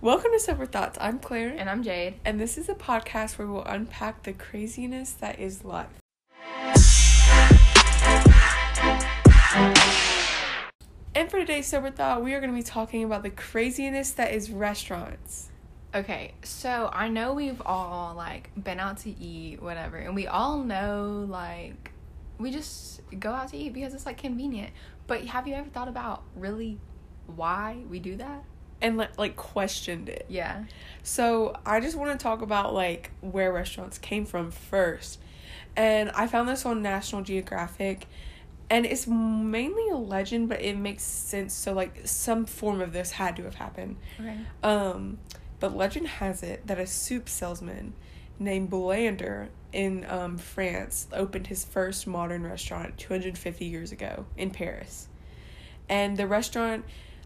Welcome to Sober Thoughts. I'm Claire, And I'm Jade. and this is a podcast where we'll unpack the craziness that is life. And for today's Sober Thought, we are going to be talking about the craziness that is restaurants. Okay, so I know we've all like been out to eat, whatever, and we all know like we just go out to eat because it's like convenient. But have you ever thought about really why we do that? And like, like questioned it. Yeah. So I just want to talk about like where restaurants came from first. And I found this on National Geographic and it's mainly a legend but it makes sense so like some form of this had to have happened. Okay. Um but legend has it that a soup salesman named Boulanger in um, France opened his first modern restaurant 250 years ago in Paris. And the restaurant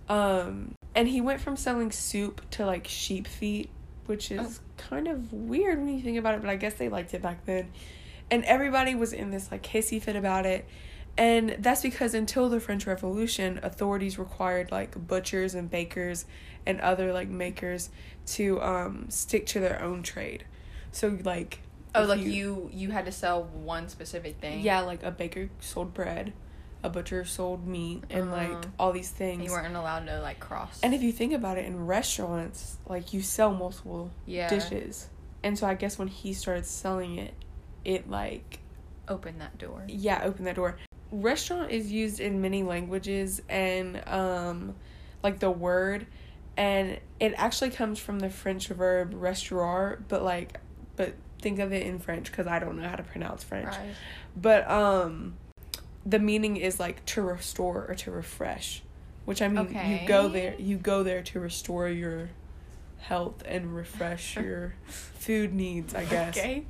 um and he went from selling soup to like sheep feet, which is kind of weird when you think about it, but I guess they liked it back then. And everybody was in this like hissy fit about it. And that's because until the French Revolution, authorities required like butchers and bakers and other like makers to um stick to their own trade. So like Oh, like you you had to sell one specific thing. yeah, like a baker sold bread, a butcher sold meat, and like Uh-huh. all these things. you weren't allowed to like cross. And if you think about it, in restaurants, like you sell multiple yeah, dishes, and so I guess when he started selling it, it like open that door. yeah opened that door. Restaurant is used in many languages, and um, like the word, and it actually comes from the French verb restaurer, but like, but think of it in French because I don't know how to pronounce French. Right. But um the meaning is like to restore or to refresh. Which I mean you go there you go there to restore your health and refresh your food needs, I guess. Okay.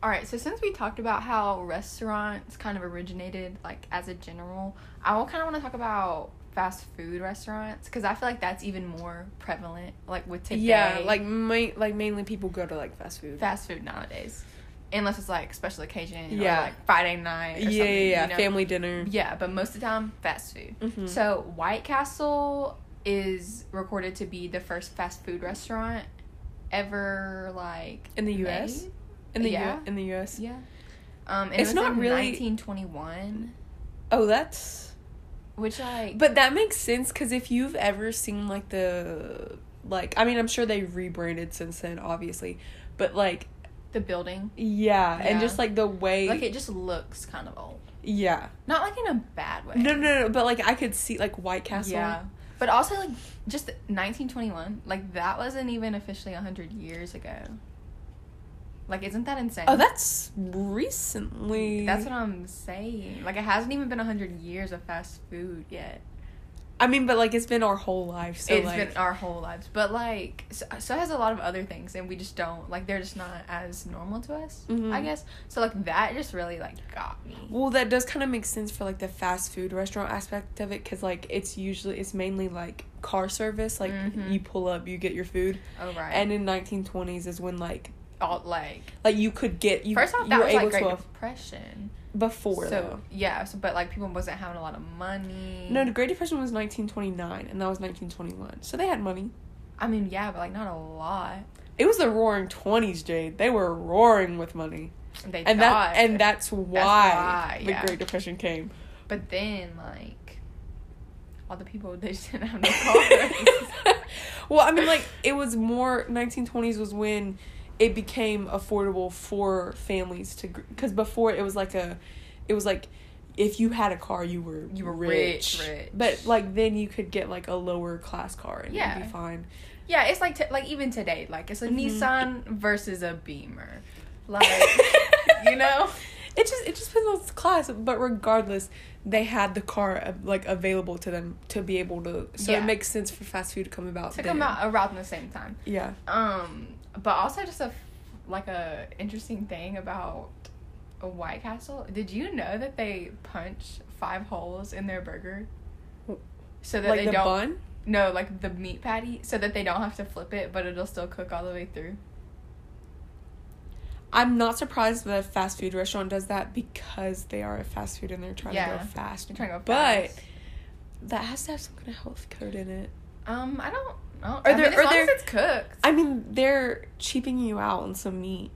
All right, so since we talked about how restaurants kind of originated, like as a general, I will kind of want to talk about fast food restaurants because I feel like that's even more prevalent, like with today. Yeah, like ma- like mainly people go to like fast food. fast food nowadays, unless it's like special occasion, Yeah. like Friday night, or yeah, yeah, yeah, you know? family dinner. Yeah, but most of the time, fast food. Mhm. So White Castle is recorded to be the first fast food restaurant ever, like in the US? made. In the Yeah. U- in the US. Yeah. Um, It's it not really- 1921, Oh, that's which like But that makes sense cuz if you've ever seen like the like I mean, I'm sure they rebranded since then obviously, but like the building, yeah, and just like the way like it just looks kind of old. yeah. Not like in a bad way. No, no, no, but like I could see like White Castle. Yeah. But also like just 1921, like that wasn't even officially 100 years ago. Like isn't that insane? Oh, that's recently. That's what I'm saying. Like it hasn't even been 100 years of fast food yet. I mean, but like it's been our whole life, so it's like been our whole lives. But like so, so has a lot of other things and we just don't like they're just not as normal to us, Mhm. I guess. So like that just really like got me. Well, that does kind of make sense for like the fast food restaurant aspect of it, because like it's usually it's mainly like car service. Like Mhm. you pull up, you get your food, Oh right. and in 1920s is when like all like like you could get you. first off that were was like able Great Depression. Before so though. yeah, so but like people wasn't having a lot of money. No, the Great Depression was 1929, and that was 1921. So they had money. I mean yeah, but like not a lot. It was the Roaring Twenties, Jade. They were roaring with money, They and thought, that and that's why, why, the yeah. Great Depression came. but then like all the people they just didn't have no cars. well, I mean, like it was more 1920s was when it became affordable for families to because before it was like a, it was like if you had a car you were You were rich, rich, rich. but like then you could get like a lower class car and Yeah. it'd be fine. Yeah, it's like t- like even today, like it's a Mhm. Nissan versus a Beamer, like you know. It just it just depends on the class, but regardless, they had the car uh, like available to them to be able to. So Yeah. it makes sense for fast food to come about. to come out around the same time. Yeah. Um, but also just a like a interesting thing about a White Castle. Did you know that they punch five holes in their burger, so that like they the don't bun. no like the meat patty, so that they don't have to flip it, but it'll still cook all the way through. I'm not surprised that a fast food restaurant does that because they are a fast food and they're trying to go fast. They're trying to go but that has to have some kind of health code in it. Um, I don't Oh, Are I there- mean, as are long there- as it's cooked. I mean, they're cheaping you out on some meat.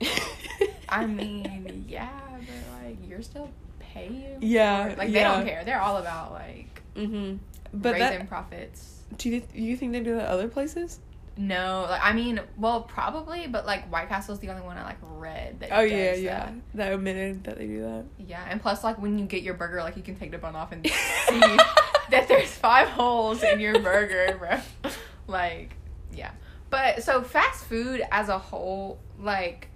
I mean, yeah, but like you're still paying. Yeah, like they yeah. don't care. They're all about like mm-hmm. But raising that, profits. do you do you think they do that other places? No, like I mean, well, probably, but like White Castle's the only one I like read that. Oh yeah, yeah. that. That omitted that they do that. Yeah, and plus, like when you get your burger, like you can take the bun off and see that there's five holes in your burger, bro. Like, yeah. But so fast food as a whole, like,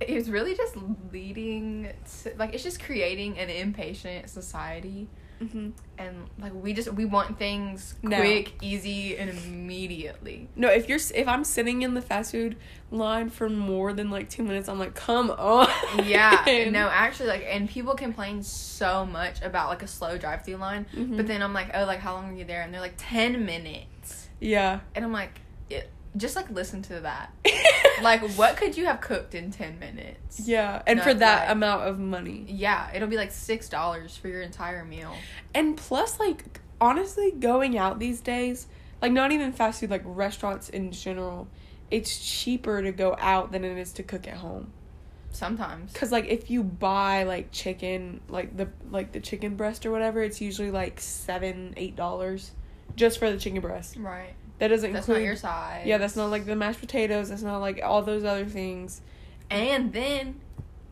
is really just leading to like it's just creating an impatient society, Mm-hmm. and like we just we want things No. quick, easy, and immediately. No, if you're if I'm sitting in the fast food line for more than like two minutes, I'm like, come on. Yeah, no, actually, like, and people complain so much about like a slow drive-through line, Mhm. but then I'm like, oh, like how long are you there? And they're like ten minutes, Yeah. and I'm like, it, just like listen to that. like, what could you have cooked in ten minutes? Yeah, and No, for that like- amount of money. Yeah, it'll be like six dollars for your entire meal. And plus, like, honestly, going out these days, like, not even fast food, like, restaurants in general, it's cheaper to go out than it is to cook at home. Sometimes. Cause like if you buy like chicken, like the like the chicken breast or whatever, it's usually like seven, eight dollars, just for the chicken breast. Right. That doesn't That's include not your size. Yeah, that's not like the mashed potatoes. That's not like all those other things. And then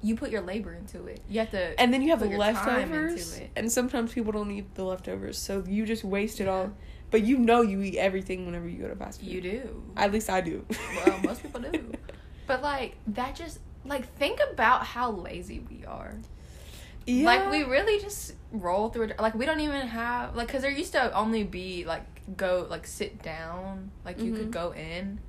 you put your labor into it. You have to. And then you have leftovers, and sometimes people don't eat the leftovers, so you just waste it Yeah. all. But you know you eat everything whenever you go to fast food. you do. At least I do. Well, most people do. But like that just like think about how lazy we are. Yeah. Like we really just roll through it. Like we don't even have like because there used to only be like go like sit down. Like you Mhm. could go in,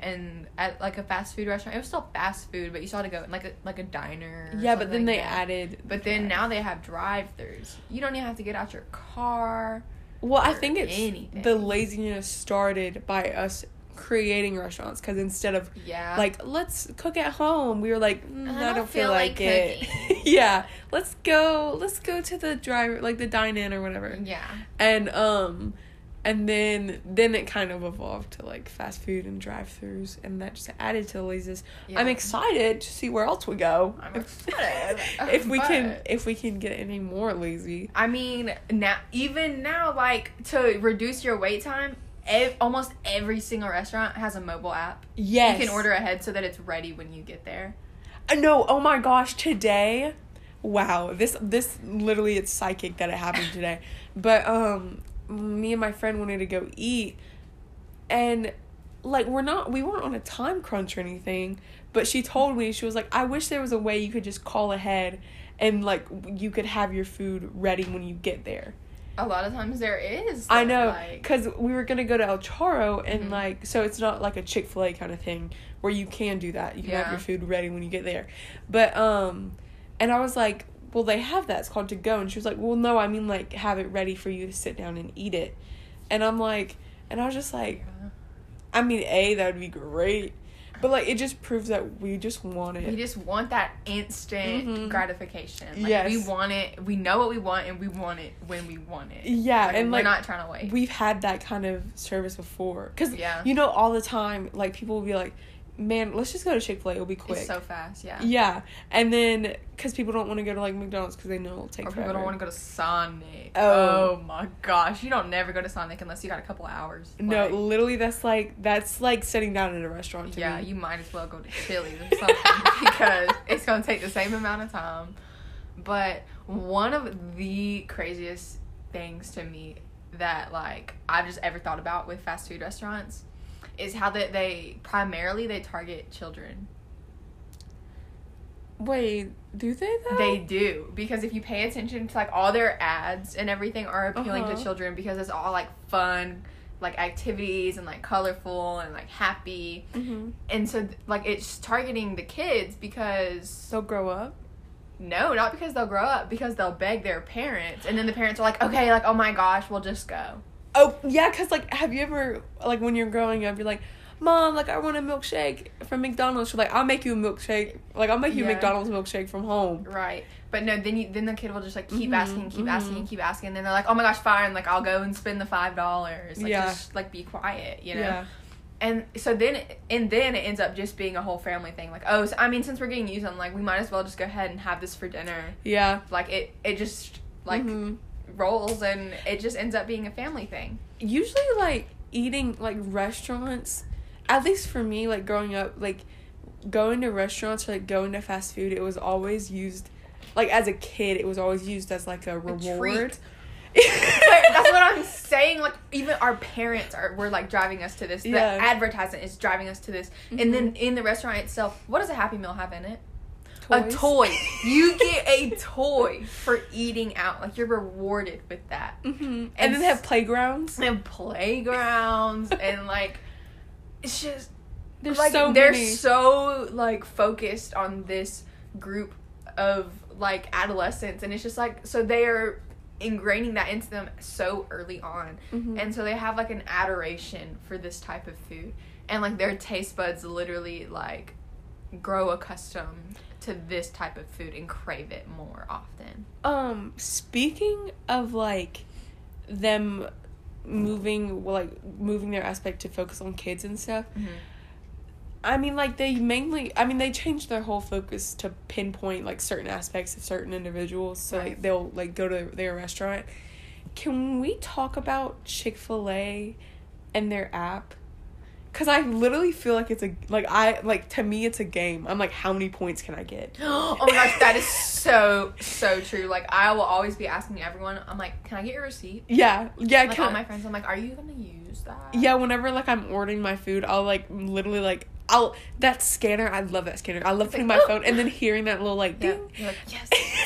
and at like a fast food restaurant, it was still fast food, but you still had to go in like a like a diner. Yeah, but then they that. added. But then now they have drive-throughs. You don't even have to get out your car. Well, I think it's anything. the laziness started by us creating restaurants because instead of Yeah. like let's cook at home, we were like mm, I I, don't feel feel like, like it. yeah, let's go. Let's go to the driver like the dine in or whatever. yeah. And um, and then then it kind of evolved to like fast food and drive-throughs, and that just added to the laziness. Yeah. I'm excited to see where else we go. I'm excited. if we can if we can get any more lazy. I mean, now even now, like to reduce your wait time, ev- almost every single restaurant has a mobile app. Yes, You can order ahead so that it's ready when you get there. Uh, No, oh my gosh, today. Wow, this this literally it's psychic that it happened today. But um me and my friend wanted to go eat and like we're not we weren't on a time crunch or anything, but she told me she was like I wish there was a way you could just call ahead and like you could have your food ready when you get there. A lot of times there is. I know, Like, because we were gonna go to El Charo and Mhm. like, so it's not like a Chick Fil A kind of thing where you can do that. You can have your food ready when you get there, but um, and I was like, well, they have that. It's called to go, and she was like, well, no, I mean like have it ready for you to sit down and eat it, and I'm like, and I was just like, yeah. I mean, a that would be great, but like it just proves that we just want it. we just want that instant Mhm. gratification. Like, Yes. we want it. We know what we want, and we want it when we want it. yeah, Like, and we're like not trying to wait. we've had that kind of service before, because yeah, you know all the time, like people will be like, man, let's just go to Chick Fil A. It'll be quick. it's so fast. Yeah. Yeah, and then because people don't want to go to like McDonald's because they know it'll take Or forever. people don't want to go to Sonic. Oh. Oh. my gosh, you don't never go to Sonic unless you got a couple hours. No, Like, literally, that's like that's like sitting down at a restaurant. To yeah, me. you might as well go to Chili's or something because it's gonna take the same amount of time. But one of the craziest things to me that like I've just ever thought about with fast food restaurants is how that they primarily they target children. Wait, do they though? They do because if you pay attention to like all their ads and everything are appealing Uh-huh. to children because it's all like fun, like activities and like colorful and like happy, hmm and so like it's targeting the kids because They'll grow up. no, not because they'll grow up because they'll beg their parents, and then the parents are like, okay, like oh my gosh, we'll just go. Oh yeah, cause like, have you ever like when you're growing up, you're like, "Mom, like I want a milkshake from McDonald's." She's like, "I'll make you a milkshake. Like I'll make you a McDonald's milkshake from home." Right. But no, then you then the kid will just like keep Mhm, asking, keep asking, mhm. keep asking, and then they're like, "Oh my gosh, fine! Like I'll go and spend the five dollars. Like Yeah. just like be quiet, you know." Yeah. And so then, and then it ends up just being a whole family thing. Like, oh, so, I mean, since we're getting used on, like, we might as well just go ahead and have this for dinner. Yeah. Like it, it just like Mhm. Rolls, and it just ends up being a family thing. usually like eating like restaurants at least for me like growing up like going to restaurants or like going to fast food it was always used like as a kid it was always used as like a reward But that's what I'm saying. Like even our parents are were like driving us to this. The Yeah. advertisement is driving us to this. And then mm-hmm. in the restaurant itself, what does a Happy Meal have in it? A toy. You get a toy for eating out. Like you're rewarded with that. hmm and, And then they have playgrounds And playgrounds and like it's just there's like so they're many so like focused on this group of like adolescents and it's just like so they are ingraining that into them so early on Mhm. and so they have like an adoration for this type of food and like their taste buds literally like grow accustomed to this type of food and crave it more often um speaking of like them moving like moving their aspect to focus on kids and stuff I mean, like they mainly. I mean, they changed their whole focus to pinpoint like certain aspects of certain individuals. So like they'll like go to their restaurant. Can we talk about Chick Fil A and their app? Cause I literally feel like it's a like I like to me it's a game. I'm like, how many points can I get? oh my gosh, that is so so true. Like I will always be asking everyone. I'm like, can I get your receipt? Yeah, yeah. Like all my friends, I'm like, are you gonna use that? yeah, whenever like I'm ordering my food, I'll like literally like I'll that scanner. I love that scanner. I love It's putting like, my "Oh." phone and then hearing that little like Yeah. ding. You're like, yes.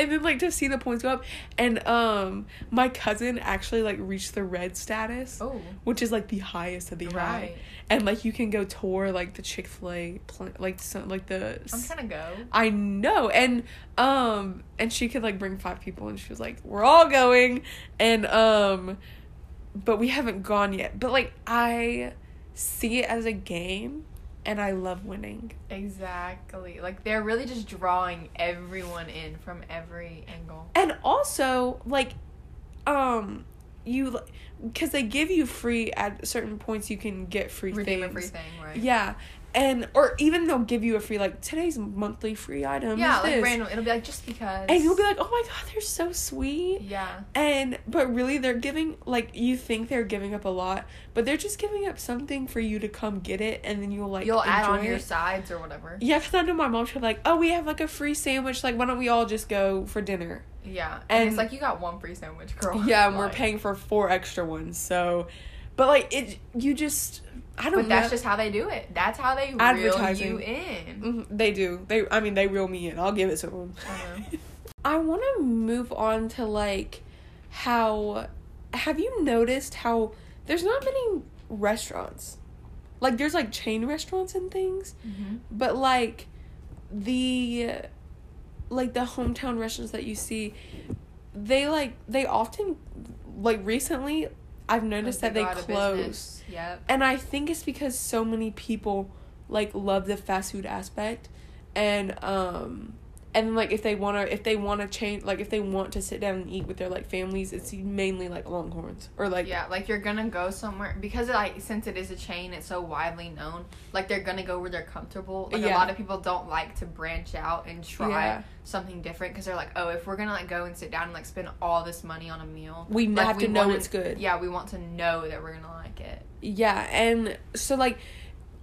and then like to see the points go up. And um my cousin actually like reached the red status Oh, which is like the highest of the high. And like you can go tour like the chick-fil-a pl- like some like the I'm trying to go. I know. And um and she could like bring five people. And she was like we're all going. And um but we haven't gone yet. But like I see it as a game and I love winning Exactly. Like they're really just drawing everyone in from every angle. and also like um you because they give you free at certain points you can get free Redeem things free thing, right? yeah and or even they'll give you a free like today's monthly free item Yeah, like this. random. It'll be like just because. and you'll be like oh my god they're so sweet Yeah. and but really they're giving like you think they're giving up a lot but they're just giving up something for you to come get it and then you'll like You'll add on enjoy your sides or whatever. yeah because i know my mom be like oh we have like a free sandwich like why don't we all just go for dinner Yeah. And, And- it's like you got one free sandwich, girl. Yeah, and we're paying for four extra ones. So, but like it, you just I don't But know. that's just how they do it. That's how they reel you in. Mhm, they do. They I mean they reel me in. I'll give it to them. I know. I want to move on to like how have you noticed how there's not many restaurants. Like there's like chain restaurants and things, Mm-hmm. but like the like the hometown restaurants that you see they like they often like recently I've noticed that they close. Yep. And I think it's because so many people like love the fast food aspect and um and like if they want to if they want to change like if they want to sit down and eat with their like families it's mainly like longhorns or like yeah, like you're gonna go somewhere because like since it is a chain, it's so widely known. Like they're gonna go where they're comfortable. Like a lot of people don't like to branch out and try Yeah. something different because they're like, oh, if we're gonna like go and sit down and like spend all this money on a meal, we like, have we to know wanna- it's good Yeah, we want to know that we're gonna like it. yeah and so like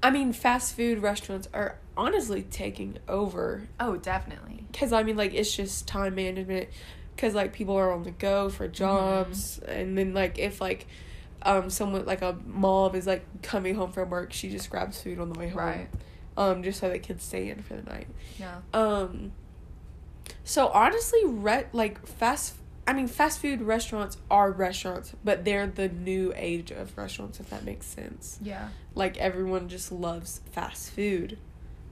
i mean fast food restaurants are honestly taking over Oh, definitely. because i mean like it's just time management because like people are on the go for jobs and then like if like um someone like a mom is like coming home from work she just grabs food on the way home Right. um just so they can stay in for the night Yeah. um so honestly re- like fast i mean fast food restaurants are restaurants but they're the new age of restaurants if that makes sense Yeah. like everyone just loves fast food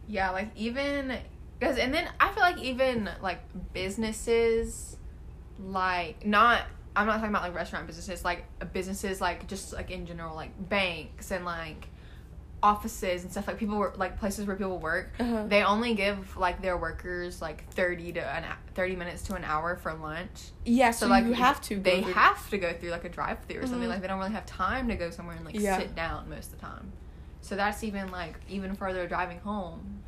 Yeah, like even because and then I feel like even like businesses like not I'm not talking about like restaurant businesses like businesses like just like in general like banks and like offices and stuff like people work like places where people work Uh-huh. they only give like their workers like 30 to an 30 minutes to an hour for lunch Yeah, so, so, like you have to. they through- have to go through like a drive through or something Mhm. like they don't really have time to go somewhere and like Yeah. sit down most of the time so that's even like even further driving home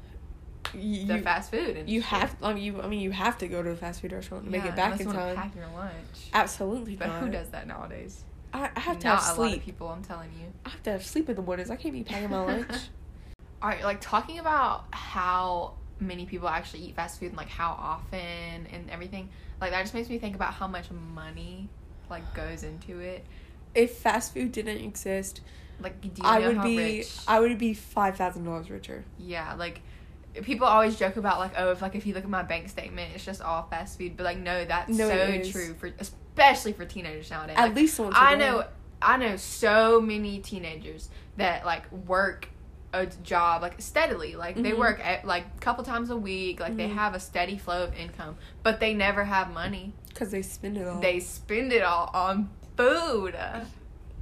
you, the fast food and you have. I mean, you. I mean, you have to go to a fast food restaurant to make it back in time. pack your lunch Absolutely but not. who does that nowadays I, I have to Not have a lot of sleep. people i'm telling you I have to have sleep in the mornings. I can't be packing my lunch. All right, like talking about how many people actually eat fast food and like how often and everything. Like that just makes me think about how much money like goes into it. if fast food didn't exist, Like, do you I know would how be. rich? I would be five thousand dollars richer. yeah, like people always joke about like, oh, if like if you look at my bank statement, it's just all fast food. But like, no, that's No, so true for especially for teenagers nowadays. At Like, least once. I day. know I know so many teenagers that like work a job like steadily like they Mhm. work at, like a couple times a week like they Mhm. have a steady flow of income but they never have money because they spend it all. they spend it all on food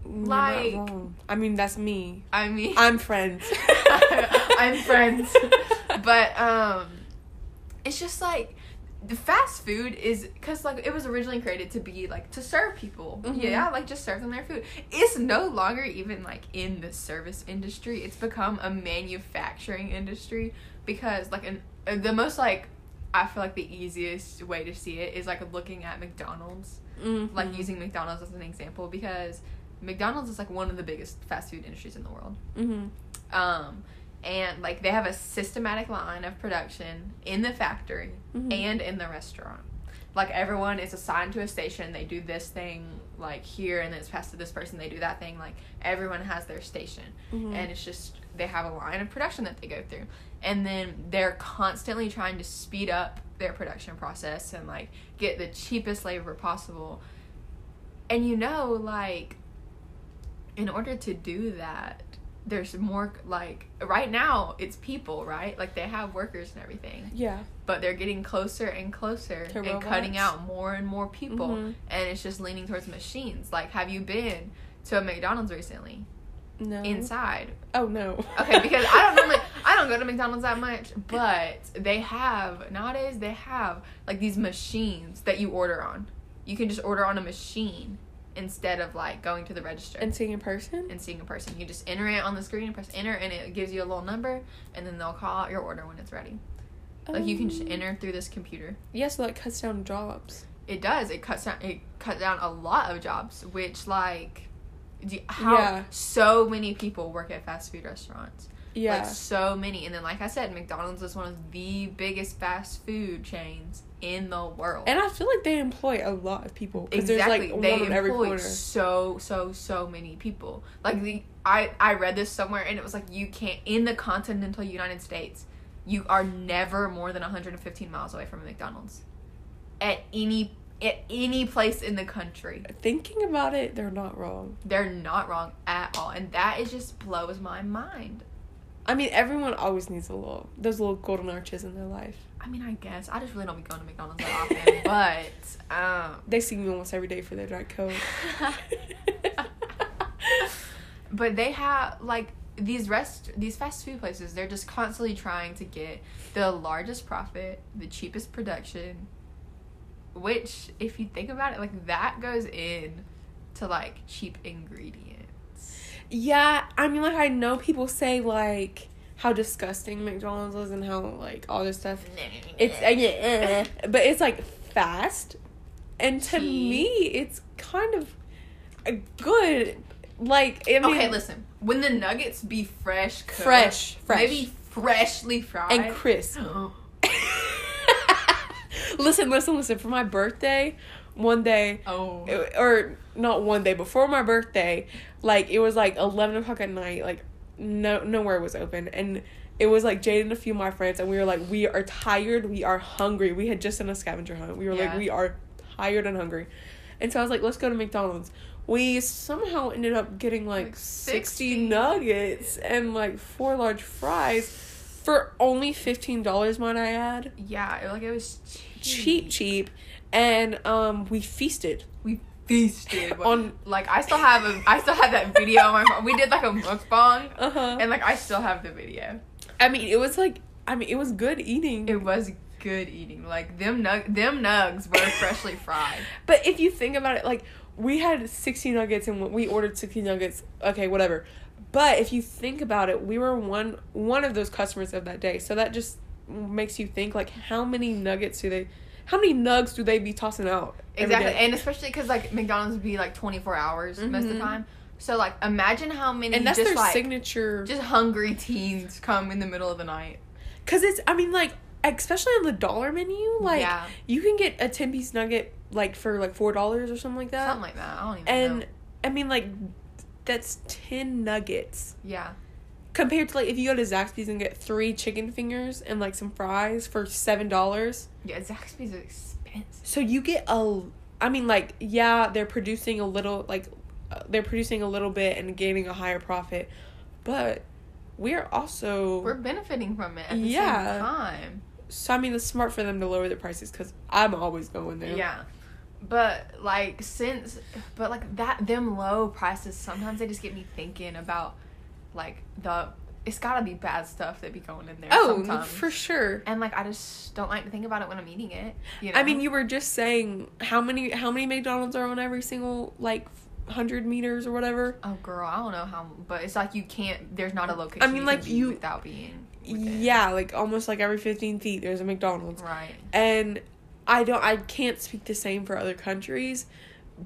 like-. I mean, that's me. i mean I'm friends. i'm friends but um it's just like the fast food is because like it was originally created to be like to serve people Mhm. yeah like just serve them their food it's no longer even like in the service industry it's become a manufacturing industry because like an uh, the most like i feel like the easiest way to see it is like looking at mcdonald's like Mhm. using mcdonald's as an example because mcdonald's is like one of the biggest fast food industries in the world Mhm. um, and like they have a systematic line of production in the factory Mhm. and in the restaurant. Like everyone is assigned to a station. They do this thing like here, and then it's passed to this person. They do that thing. Like everyone has their station, Mhm. and it's just they have a line of production that they go through, and then they're constantly trying to speed up their production process and like get the cheapest labor possible. And you know, like in order to do that, there's more like right now it's people, right? Like they have workers and everything, yeah. but they're getting closer and closer To and cutting out more and more people, Mhm. and it's just leaning towards machines. Like, have you been to a McDonald's recently? No. Inside, Oh no. okay, because I don't normally I don't go to McDonald's that much, but they have nowadays they have like these machines that you order on. You can just order on a machine instead of like going to the register and seeing a person. and seeing a person. You just enter it on the screen and press enter, and it gives you a little number, and then they'll call out your order when it's ready. Like you can just Um, enter through this computer. Yeah, so that cuts down jobs. It does. It cuts down. It cut down a lot of jobs, which like, do, how Yeah. so many people work at fast food restaurants. Yeah. Like so many, and then like I said, McDonald's is one of the biggest fast food chains in the world. and I feel like they employ a lot of people exactly, there's like they one on every employ so so so many people. Like the I I read this somewhere, and it was like you can't in the continental United States, you are never more than 115 miles away from a McDonald's, at any at any place in the country. Thinking about it, they're not wrong. They're not wrong at all, and that is just blows my mind. I mean, everyone always needs a little those little golden arches in their life. I mean, I guess I just really don't be going to McDonald's that often, but um, They see me almost every day for their Diet Coke. but they have like these rest these fast food places they're just constantly trying to get the largest profit the cheapest production which if you think about it like that goes in to like cheap ingredients yeah, I mean, like I know people say like how disgusting McDonald's is and how like all this stuff. It's uh, yeah, uh, but it's like fast, and to Cheap. me, it's kind of good. Like I mean, okay listen when the nuggets be fresh cooked, Fresh, fresh. maybe freshly fried and crisp. listen, listen, listen. For my birthday, one day, oh or not one day before my birthday, like it was like eleven o'clock at night. Like no nowhere was open, and it was like Jade and a few of my friends, and we were like, we are tired, we are hungry. We had just done a scavenger hunt. We were like, we are tired and hungry, and so I was like, let's go to McDonald's. We somehow ended up getting like, Like 60 60. nuggets and like four large fries for only $15 might I add yeah it, like it was cheap, cheap cheap and um we feasted we feasted On- like I still have a I still have that video on my phone. We did like a mukbang Uh huh. and like I still have the video. I mean, it was like, I mean, it was good eating. It was good eating. Like them nug them nugs were freshly fried. But if you think about it, like we had sixty nuggets and we ordered sixty nuggets. Okay, whatever. But if you think about it, we were one one of those customers of that day. So that just makes you think like how many nuggets do they, how many nugs do they be tossing out? Exactly, day? and especially because like McDonald's would be like twenty four hours most of the Mhm. time. So like imagine how many and that's just their like signature. just hungry teens come in the middle of the night. Cause it's, I mean, like especially on the dollar menu, like Yeah. you can get a ten piece nugget like for like four dollars or something like that. Something like that. I don't even and know. I mean, like that's ten nuggets. Yeah. compared to like if you go to Zaxby's and get three chicken fingers and like some fries for seven dollars. Yeah, Zaxby's is expensive. So you get a, I mean like yeah they're producing a little like, uh, they're producing a little bit and gaining a higher profit, but we're also We're benefiting from it at the Yeah. same time. so I mean it's smart for them to lower their prices because I'm always going there. Yeah. But like since but like that them low prices sometimes they just get me thinking about like the it's gotta be bad stuff that be going in there Oh, sometimes. for sure. And like I just don't like to think about it when I'm eating it. You know? I mean, you were just saying how many how many McDonald's are on every single like hundred meters or whatever. Oh girl, I don't know how but it's like you can't there's not a location I mean, like, you- without being within. Yeah, like almost like every fifteen feet there's a McDonald's. Right. and I don't I can't speak the same for other countries,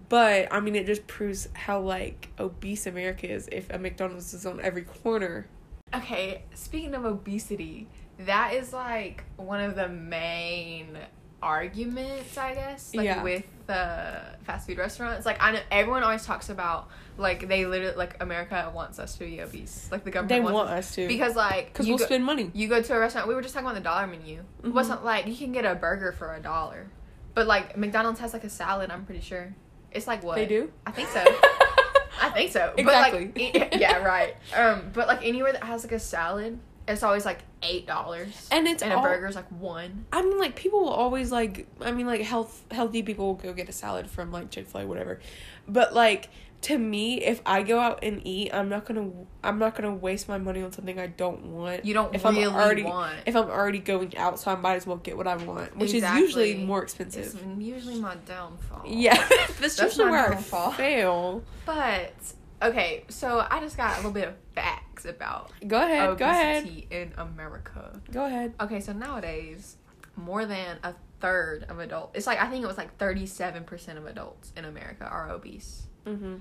but I mean it just proves how like obese America is if a McDonald's is on every corner. Okay, speaking of obesity, that is like one of the main arguments, I guess, like Yeah. with the fast food restaurants. Like I know everyone always talks about like they literally like America wants us to be obese. Like the government They wants want us to because like because we'll go, spend money. you go to a restaurant. We were just talking about the dollar menu. It Mhm. wasn't like you can get a burger for a dollar, but like McDonald's has like a salad. I'm pretty sure it's like what They do. I think so. I think so. Exactly. But like, e- yeah, right. Um, but like anywhere that has like a salad, it's always like eight dollars, And it's and a all- burger's like one. I mean, like people will always like. I mean, like health healthy people will go get a salad from like Chick Fil A, whatever. But like to me, if I go out and eat, I'm not gonna. I'm not gonna waste my money on something I don't want. You don't if really I'm already want. if I'm already going out, so I might as well get what I want, which Exactly. is usually more expensive. It's usually my downfall. Yeah, that's, That's usually where I fail. But okay, so I just got a little bit of facts about Go ahead. Go ahead. obesity in America. Go ahead. Okay, so nowadays, more than a third of adults. It's like I think it was like thirty-seven percent of adults in America are obese. Mm-hmm.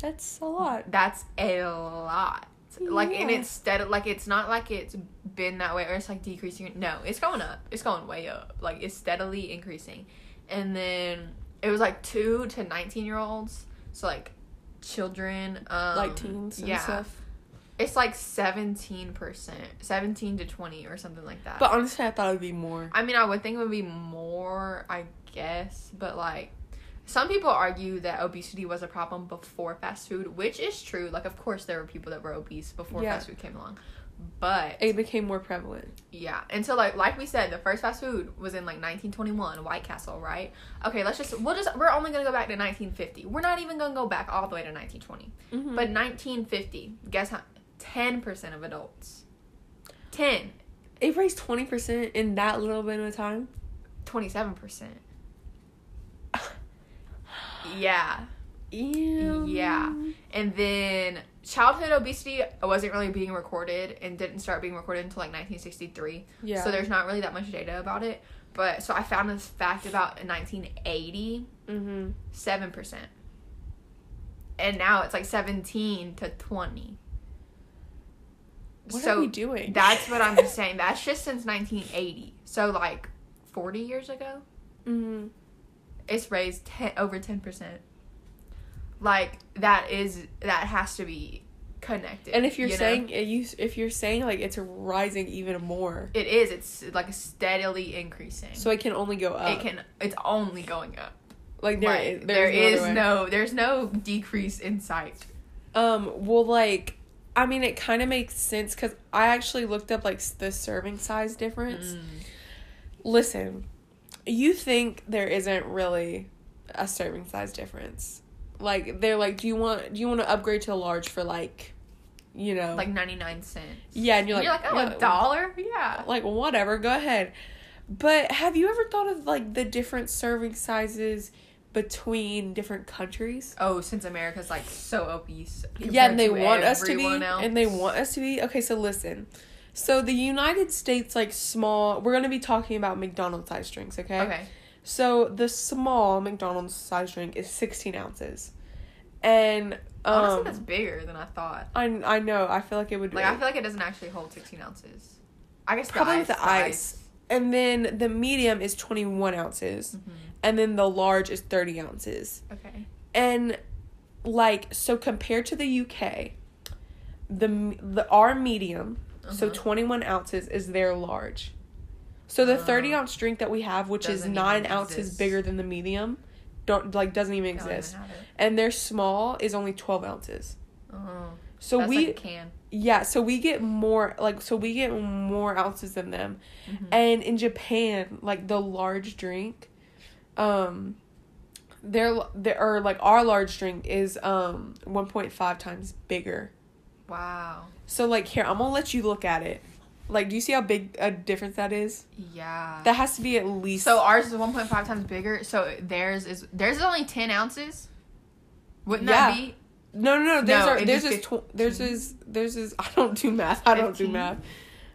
That's a lot. That's a lot. Like and it's steady. Like it's not like it's been that way or it's like decreasing. No, it's going up. It's going way up. Like it's steadily increasing. And then it was like two to nineteen year olds. So like children, um, like teens and yeah. stuff. It's like seventeen percent, seventeen to twenty or something like that. But honestly, I thought it would be more. I mean, I would think it would be more, I guess, but like some people argue that obesity was a problem before fast food, which is true. Like, of course, there were people that were obese before Yeah. fast food came along, but It became more prevalent. yeah. And so, like, like we said, the first fast food was in like 1921, White Castle, right? Okay, let's just we'll just we're only gonna go back to 1950. We're not even gonna go back all the way to 1920. Mm-hmm. But 1950, guess how? 10% of adults. 10. it raised twenty percent in that little bit of time. 27%. Yeah. Yeah. Yeah. And then childhood obesity wasn't really being recorded and didn't start being recorded until like 1963. Yeah. So there's not really that much data about it. But so I found this fact about 1980, Mm-hmm. 7%. And now it's like 17 to 20. What so are we doing? that's what I'm just saying. That's just since 1980. So like 40 years ago. Mm-hmm. It's raised ten, over 10%. Like that is that has to be connected. And if you're you know? saying you, if you're saying like it's rising even more, it is, it's like steadily increasing. so it can only go up. it can it's only going up. like there, Like, is, there there's is no there's no decrease in sight. Um. Well, like, I mean, it kind of makes sense because I actually looked up like the serving size difference. Mm. Listen, you think there isn't really a serving size difference. Like they're like, do you want do you want to upgrade to a large for like, you know, Like ninety nine cents. yeah, and you're like You're like, oh, a dollar? Yeah. like whatever, go ahead. But have you ever thought of like the different serving sizes between different countries? Oh, since America's like so obese. Yeah, and they want us to be, else. and they want us to be. Okay, so listen. So the United States, like small, we're gonna be talking about McDonald's size drinks, okay? Okay. So the small McDonald's size drink is sixteen ounces, and um, Honestly, that's bigger than I thought. I I know. I feel like it would Like, I feel like it doesn't actually hold 16 ounces. I guess Probably the with ice. the ice. and then the medium is twenty one ounces, Mhm. and then the large is thirty ounces. Okay. And like so compared to the UK, the the our medium, so Uh-huh. 21 ounces is their large. So the Oh. 30 ounce drink that we have, which is 9 ounces exist. bigger than the medium, don't like doesn't even Don't even exist. And their small is only 12 ounces. Oh. So That's we like can. yeah, so we get more like so we get more ounces than them. Mhm. And in Japan, like the large drink, um, their their or like our large drink is um one point five times bigger. Wow. So like here, I'm gonna let you look at it. Like, do you see how big a difference that is? Yeah. That has to be at least. so ours is 1.5 times bigger. So theirs is theirs is only 10 ounces. Wouldn't that be? no, no, no. There's No, our, there's is tw- there's is there's is I don't do math. I don't do math.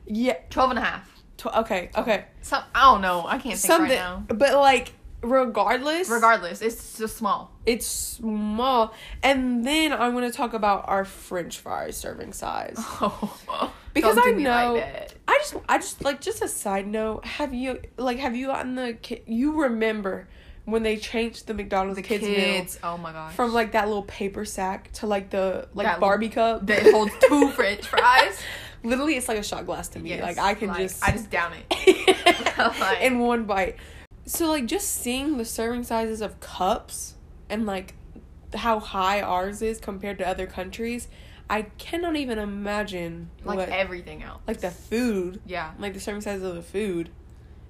Yeah. 12 and a half. Tw- okay. Okay. So I don't know. I can't think Something. right now. But like, regardless. Regardless, it's just small. It's small. And then I'm gonna talk about our French fries serving size. Oh. Because I know- like. I just, I just like, just a side note. Have you like, have you gotten the? You remember when they changed the McDonald's the kids, kids. meal Oh my gosh. from like that little paper sack to like the like That Barbie cup that holds two French fries. Literally, it's like a shot glass to me. Yes, like I can like, just, I just down it. Like- in one bite. So like, just seeing the serving sizes of cups and like how high ours is compared to other countries, I cannot even imagine Like what everything else. like the food, Yeah. like the serving sizes of the food.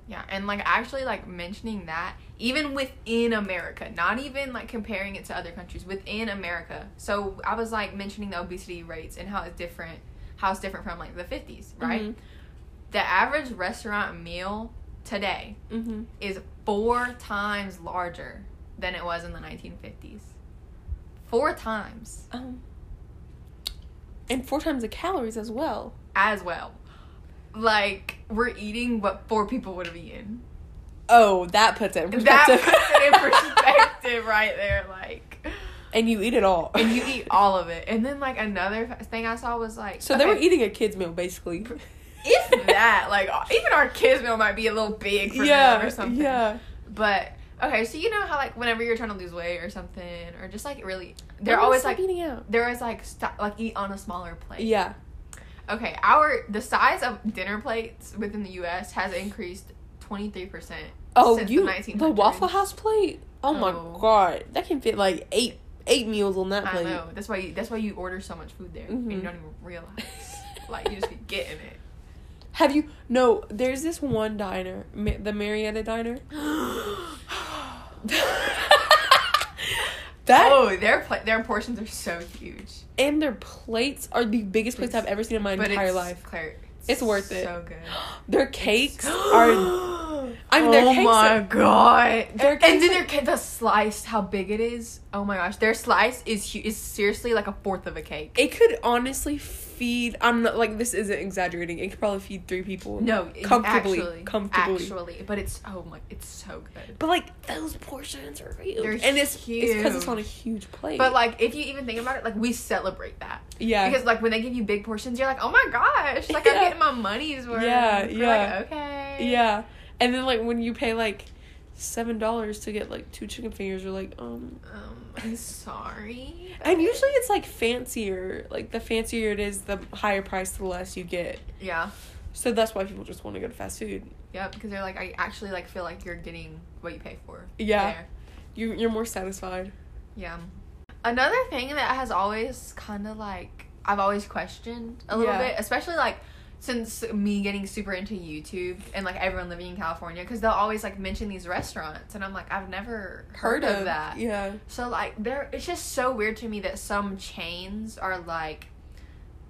Yeah, and like actually like mentioning that even within America, not even like comparing it to other countries within America. So I was like mentioning the obesity rates and how it's different, how it's different from like the 50s, right? Mhm. The average restaurant meal today Mm-hmm. is 4 times larger than it was in the 1950s. 4 times Um, and four times the calories as well. as well. Like we're eating what four people would have eaten. Oh, that puts it in That perspective. puts it in perspective right there like and you eat it all. and you eat all of it. And then like another thing I saw was like So they were eating a kid's meal basically. If that like even our kids meal might be a little big for yeah, them or something. yeah. But okay, so you know how like whenever you're trying to lose weight or something or just like really they're always like eating out. they're always like stop like eat on a smaller plate. Yeah. Okay, our the size of dinner plates within the U.S. has increased twenty three percent. Oh, since you the 1900s. the Waffle House plate. Oh, my Oh. god, that can fit like eight eight meals on that I plate. know. That's why you, that's why you order so much food there and Mhm. you don't even realize. like you just be getting it. Have you? No, there's this one diner, Ma- the Marietta Diner. that oh, their pla- their portions are so huge. and their plates are the biggest plates I've ever seen in my but entire it's, life. Claire, It's it's worth it. So good. Their cakes are. I mean, oh their cakes my are- god! Their and cakes then their the slice, how big it is. Oh my gosh, their slice is hu- is seriously like a fourth of a cake. It could honestly feed. I'm not like this isn't exaggerating. It could probably feed three people. No, comfortably, actually, comfortably. actually, but it's oh my, it's so good. But like those portions are huge, They're and it's it's because it's huge. on a huge plate. But like, if you even think about it, like we celebrate that yeah, because like when they give you big portions, you're like, oh my gosh, like Yeah. I'm getting my money's worth. Yeah, You're yeah. Like, okay. yeah, and then like when you pay like seven dollars to get like two chicken fingers, you're like um. Um, I'm sorry. And usually it's like fancier. Like the fancier it is, the higher price, the less you get. Yeah. So that's why people just want to go to fast food. Yeah, because they're like, I actually like feel like you're getting what you pay for. Yeah. there. You you're more satisfied. Yeah. Another thing that has always kind of like I've always questioned a little Yeah. bit, especially like since me getting super into YouTube and like everyone living in California, because they'll always like mention these restaurants, and I'm like, I've never heard, of, that. Yeah. So like, there, it's just so weird to me that some chains are like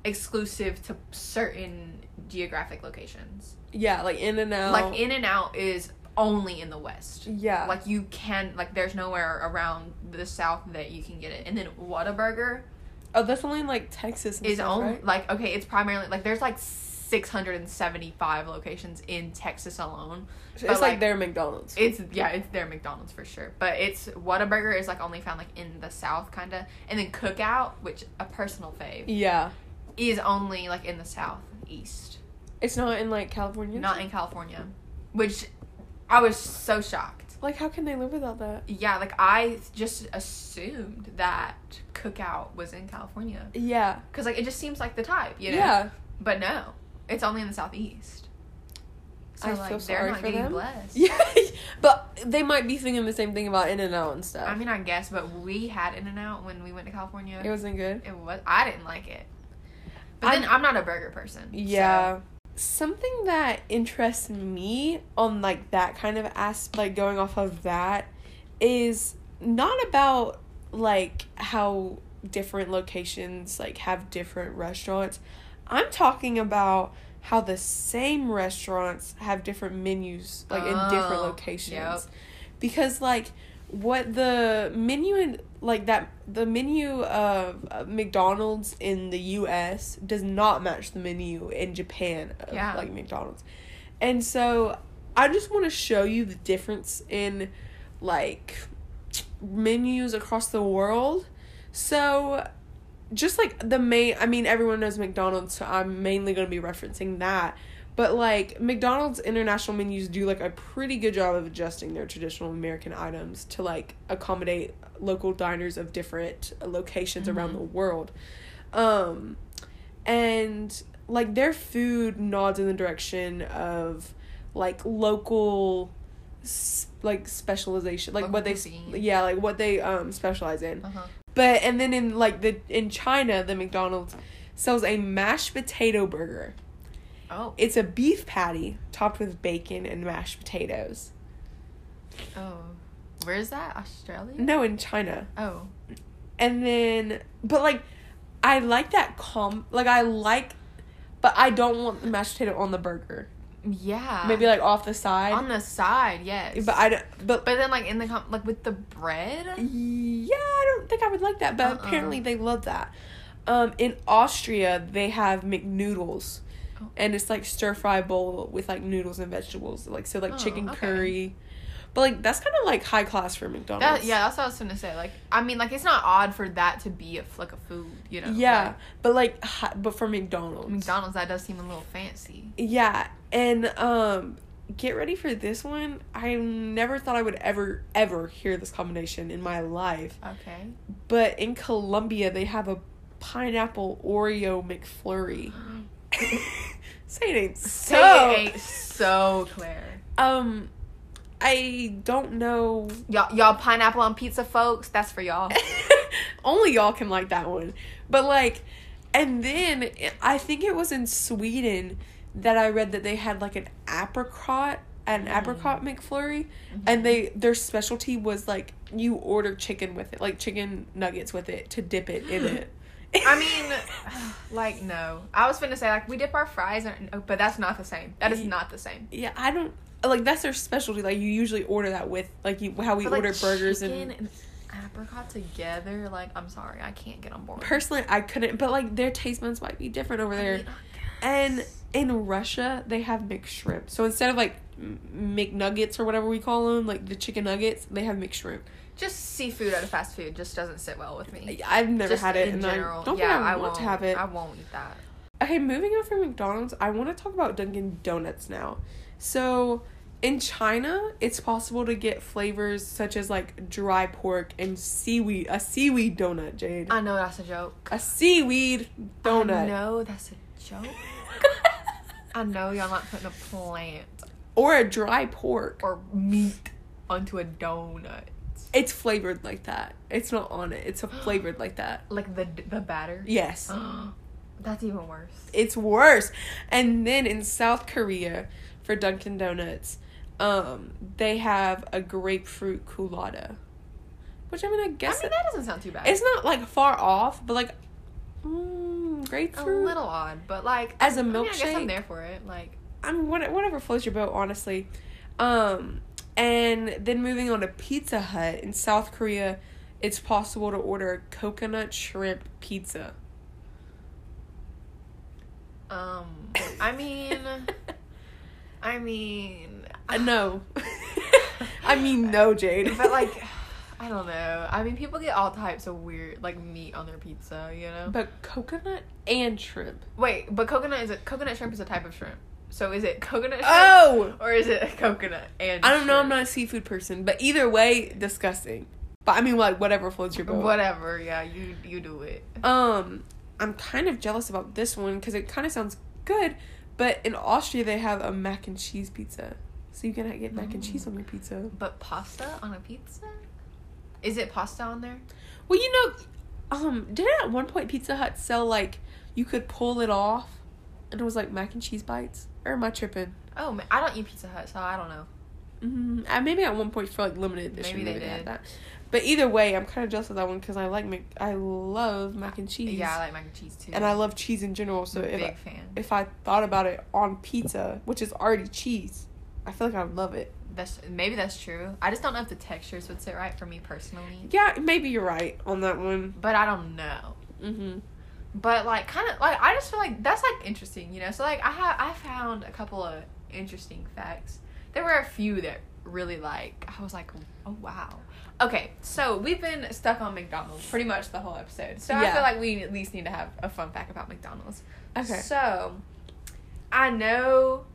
exclusive to certain geographic locations. Yeah, like In and Out. Like In and Out is only in the West. Yeah. Like you can like there's nowhere around the South that you can get it. And then Whataburger oh, that's only in like Texas. And is stuff, only right? like okay, it's primarily like there's like 675 locations in Texas alone. It's like, like, their McDonald's. It's yeah, it's their McDonald's for sure. But it's Whataburger is like only found like in the South kind of, and then Cookout, which a personal fave, yeah. is only like in the Southeast, It's not in like California. not in California, which I was so shocked. Like, how can they live without that? Yeah, like I just assumed that Cookout was in California Yeah. because like it just seems like the type, you know. Yeah. But no, it's only in the southeast. So I like feel they're sorry not for getting them. blessed. Yeah. but they might be thinking the same thing about In and Out and stuff. I mean, I guess, but we had In and Out when we went to California. it wasn't good. It was. I didn't like it. But then I'm- I'm not a burger person. Yeah. Something that interests me on like that kind of aspect, like going off of that, is not about like how different locations like have different restaurants. I'm talking about how the same restaurants have different menus like in different Oh, locations. yep. Because like what the menu in like that the menu of McDonald's in the US does not match the menu in Japan of Yeah. like McDonald's. And so I just want to show you the difference in like menus across the world. So just like the main I mean everyone knows McDonald's, so I'm mainly going to be referencing that. But like McDonald's international menus do like a pretty good job of adjusting their traditional American items to like accommodate local diners of different locations around Mhm. the world. Um and like their food nods in the direction of like local like specialization like Local what they cuisine. yeah like what they um specialize in Uh huh. But and then in like the in China, the McDonald's sells a mashed potato burger. Oh. It's a beef patty topped with bacon and mashed potatoes. Oh. Where's that? Australia. No, in China. Oh. And then but like I like that com like I like but I don't want the mashed potato on the burger. Yeah. Maybe like off the side. on the side. Yes. but I don't but But then like in the com- like with the bread. Yeah, I don't think I would like that, but Uh-uh. apparently they love that. Um, in Austria, they have McNoodles, Oh. and it's like stir fry bowl with like noodles and vegetables, like so like Oh, chicken okay. curry. But like that's kind of like high class for McDonald's. That, yeah, that's what I was gonna say. Like, I mean, like it's not odd for that to be a like a food, you know. yeah, like, but like hi- but for McDonald's. McDonald's that does seem a little fancy. Yeah, and um, get ready for this one. I never thought I would ever ever hear this combination in my life. Okay. But in Colombia, they have a pineapple Oreo McFlurry. Say it ain't so. Say it ain't so clear. Um, I don't know. Y'all, y'all pineapple on pizza, folks. That's for y'all. Only y'all can like that one. But like, and then I think it was in Sweden that I read that they had like an apricot, an Mm. apricot McFlurry, Mm-hmm. and they their specialty was like you order chicken with it, like chicken nuggets with it to dip it in it. I mean, like no. I was gonna say like we dip our fries, in, but that's not the same. That is not the same. Yeah, I don't like that's their specialty. Like you usually order that with like you how we But, like, order burgers chicken and apricot together. Like, I'm sorry, I can't get on board. personally I couldn't. But like their taste buds might be different over I there. mean, And in Russia they have McShrimp. So instead of like McNuggets or whatever we call them, like the chicken nuggets, they have McShrimp. just seafood at a fast food just doesn't sit well with me. I've never Just had it, in and general. I don't yeah, think I, I want won't to have it. I won't eat that. Okay, moving on from McDonald's, I want to talk about Dunkin' Donuts now. So, in China, it's possible to get flavors such as like dry pork and seaweed, a seaweed donut, Jade. I know that's a joke. A seaweed donut. I know that's a joke. I know y'all not putting a plant or a dry pork. or meat onto a donut. It's flavored like that. It's not on it. It's a flavored like that. Like the the batter. Yes. That's even worse. It's worse. And then in South Korea, for Dunkin' Donuts, um, they have a grapefruit Coolatta. Which I mean, I guess. I mean, that doesn't sound too bad. it's not like far off, but like, mm, a little odd, but like As a I mean, I guess milkshake? I'm there for it. Like, I mean, whatever floats your boat, honestly. Um, and then moving on to Pizza Hut in South Korea, it's possible to order a coconut shrimp pizza. Um, I mean, I mean, Uh, no. I mean, no, Jade. but like, I don't know. I mean, people get all types of weird like meat on their pizza, you know. But coconut and shrimp. Wait, but coconut is a coconut shrimp is a type of shrimp. So is it coconut shrimp Oh! or is it coconut and? I don't know. I'm not a seafood person, but either way, disgusting. But I mean, like whatever floats your boat. Whatever, yeah, you you do it. Um, I'm kind of jealous about this one because it kind of sounds good, but in Austria they have a mac and cheese pizza, so you can get mac and cheese on your pizza. But pasta on a pizza? Is it pasta on there? Well, you know, um, didn't at one point Pizza Hut sell like you could pull it off, and it was like mac and cheese bites? Or am I tripping? Oh, I don't eat Pizza Hut, so I don't know. Mm-hmm. Uh, maybe at one point for like limited edition, Maybe they had did. that. But either way, I'm kind of jealous of that one because I like mac- I love mac and cheese. Yeah, I like mac and cheese too. and I love cheese in general. So if I, fan. if I thought about it on pizza, which is already cheese, I feel like I would love it. That's maybe that's true. I just don't know if the textures would sit right for me personally. Yeah, maybe you're right on that one. But I don't know. Mm-hmm. But like kind of like I just feel like that's like interesting, you know. So like I have I found a couple of interesting facts. There were a few that really like I was like, "Oh wow." Okay, so we've been stuck on McDonald's pretty much the whole episode. So I feel like we at least need to have a fun fact about McDonald's. Okay. So, I know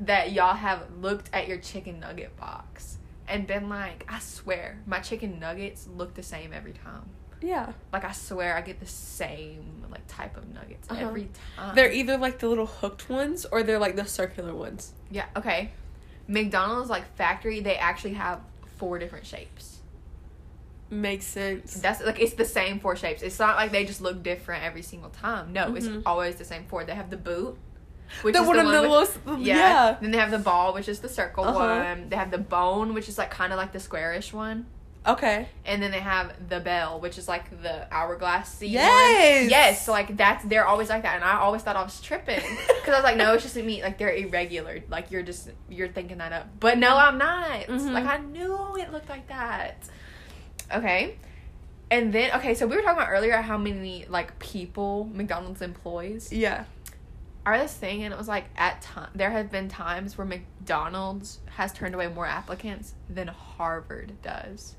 that y'all have looked at your chicken nugget box and been like, I swear, my chicken nuggets look the same every time. Yeah. Like I swear, I get the same like type of nuggets Uh-huh. every time. They're either like the little hooked ones or they're like the circular ones. yeah okay. McDonald's like factory, they actually have four different shapes. Makes sense. That's like it's the same four shapes. It's not like they just look different every single time. No, Mhm. it's always the same four. They have the boot, which the is one the one the with- most, Yeah. yeah. Then they have the ball, which is the circle Uh-huh. one. They have the bone, which is like kind of like the squarish one. Okay. And then they have the bell, which is like the hourglass. Yes! One. Yes. So like that's they're always like that, and I always thought I was tripping because I was like, no, it's just me. Like they're irregular. Like you're just you're thinking that up, but no, I'm not. Mhm. Like I knew it looked like that. Okay. And then okay, so we were talking about earlier how many like people McDonald's employs Yeah. I read this thing and it was like at time there have been times where McDonald's has turned away more applicants than Harvard does.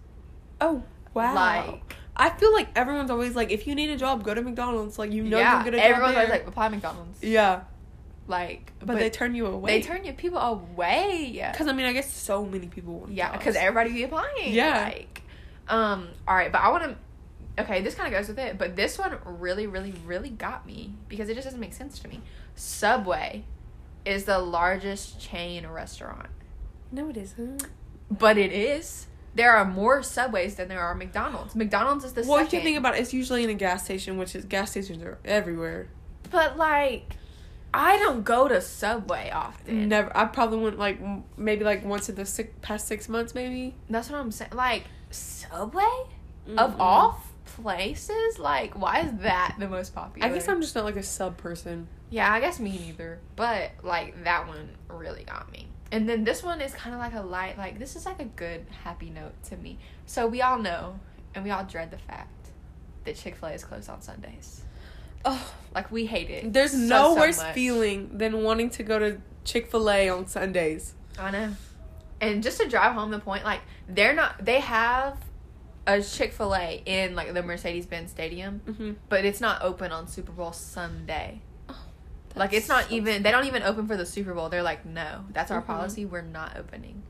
Oh, wow. Like I feel like everyone's always like, if you need a job, go to McDonald's. Like, you know yeah, you'll get a job everyone's always like apply McDonald's. yeah. Like, But, they turn you away. they turn you people away. Yeah. Because, I mean, I guess so many people want Yeah, because everybody be applying. Yeah. Like, um. All right, but I want to. Okay, this kind of goes with it, but this one really, really, really got me because it just doesn't make sense to me. Subway is the largest chain restaurant, No, it isn't. but it is. There are more Subways than there are McDonald's. McDonald's is the well, you second. can think about it, it's usually in a gas station, which is gas stations are everywhere. but like, I don't go to Subway often. Never. I probably went like maybe like once in the six, past six months, maybe. That's what I'm saying. Like Subway of Mm-mm. all places, like why is that the most popular? I guess I'm just not like a sub person. Yeah, I guess me neither. But like that one really got me. And then this one is kind of like a light, like this is like a good happy note to me. So we all know, and we all dread the fact that Chick Fil A is closed on Sundays. Oh, Like we hate it. there's so, no so worse much. feeling than wanting to go to Chick Fil A on Sundays. I know. And just to drive home the point, like they're not. They have a Chick Fil A in like the Mercedes Benz Stadium, Mm-hmm. but it's not open on Super Bowl Sunday. Like it's not even they don't even open for the Super Bowl. They're like, no, that's our Mhm. policy. We're not opening.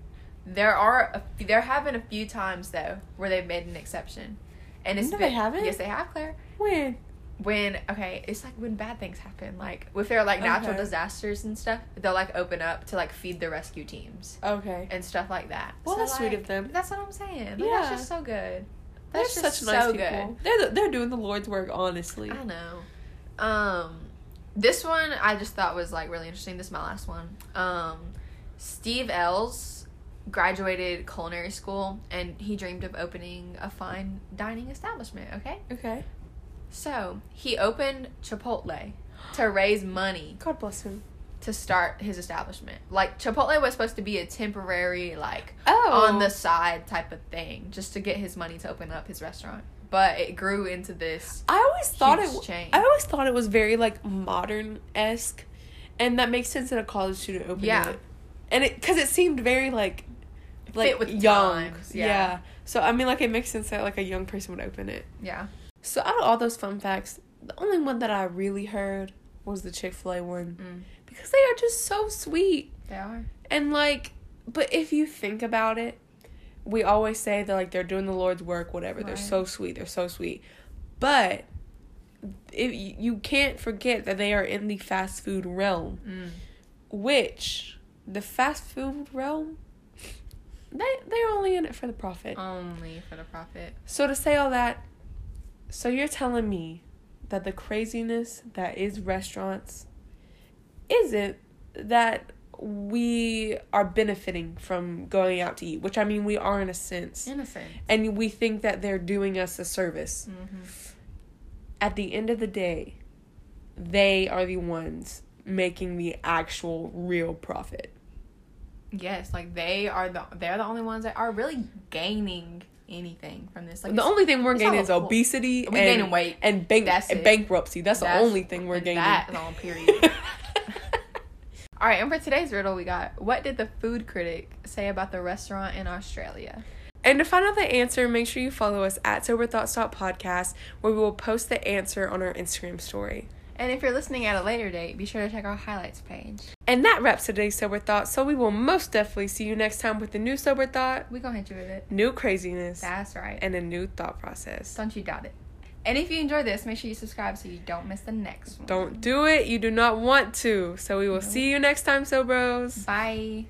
There are a, f- there have been a few times though where they've made an exception, and it's No, been, they haven't? Yes, they have, Claire. when. When okay, it's like when bad things happen, like if they're like natural Okay. disasters and stuff, they'll like open up to like feed the rescue teams Okay. and stuff like that. Well, that's sweet of them. That's what I'm saying. Like, Yeah. that's just so good. They're That's just such nice so people. good. They're the, they're doing the Lord's work, honestly. I know. Um, this one I just thought was like really interesting. This is my last one. Um, Steve Ells graduated culinary school and he dreamed of opening a fine dining establishment. Okay, Okay. So he opened Chipotle to raise money God bless him. to start his establishment. Like Chipotle was supposed to be a temporary, like Oh. on the side type of thing, just to get his money to open up his restaurant. But it grew into this. I always thought it. Chain. I always thought it was very like modern esque, and that makes sense that a college student opened Yeah. it. And it because it seemed very like like Fit with young. times, yeah. yeah. So I mean, like it makes sense that like a young person would open it. Yeah. So out of all those fun facts, the only one that I really heard was the Chick Fil A one Mm, because they are just so sweet they are. and like. But if you think about it, we always say that like they're doing the Lord's work, whatever. They're so sweet. They're so sweet, but. It, you can't forget that they are in the fast food realm, Mm. which the fast food realm, they they're only in it for the profit. Only for the profit. So to say all that, so you're telling me that the craziness that is restaurants isn't that we are benefiting from going out to eat, which I mean we are in a sense. Innocent. And we think that they're doing us a service. Mm-hmm. At the end of the day, they are the ones making the actual real profit. Yes, like they are the they're the only ones that are really gaining anything from this. Like the only thing we're gaining is obesity We and, gaining weight. and bank That's and bankruptcy. That's, the only thing we're gaining. That on period. All right, and for today's riddle, we got what did the food critic say about the restaurant in Australia? And to find out the answer, make sure you follow us at Sober Thoughts Podcast, where we will post the answer on our Instagram story. And if you're listening at a later date, be sure to check our highlights page. And that wraps today's Sober Thought. So we will most definitely see you next time with a new Sober Thought, We gonna hit you with it. new craziness, That's right. and a new thought process. Don't you doubt it. And if you enjoy this, make sure you subscribe so you don't miss the next one. Don't do it. You do not want to. So we will see you next time, Sobros. Bye.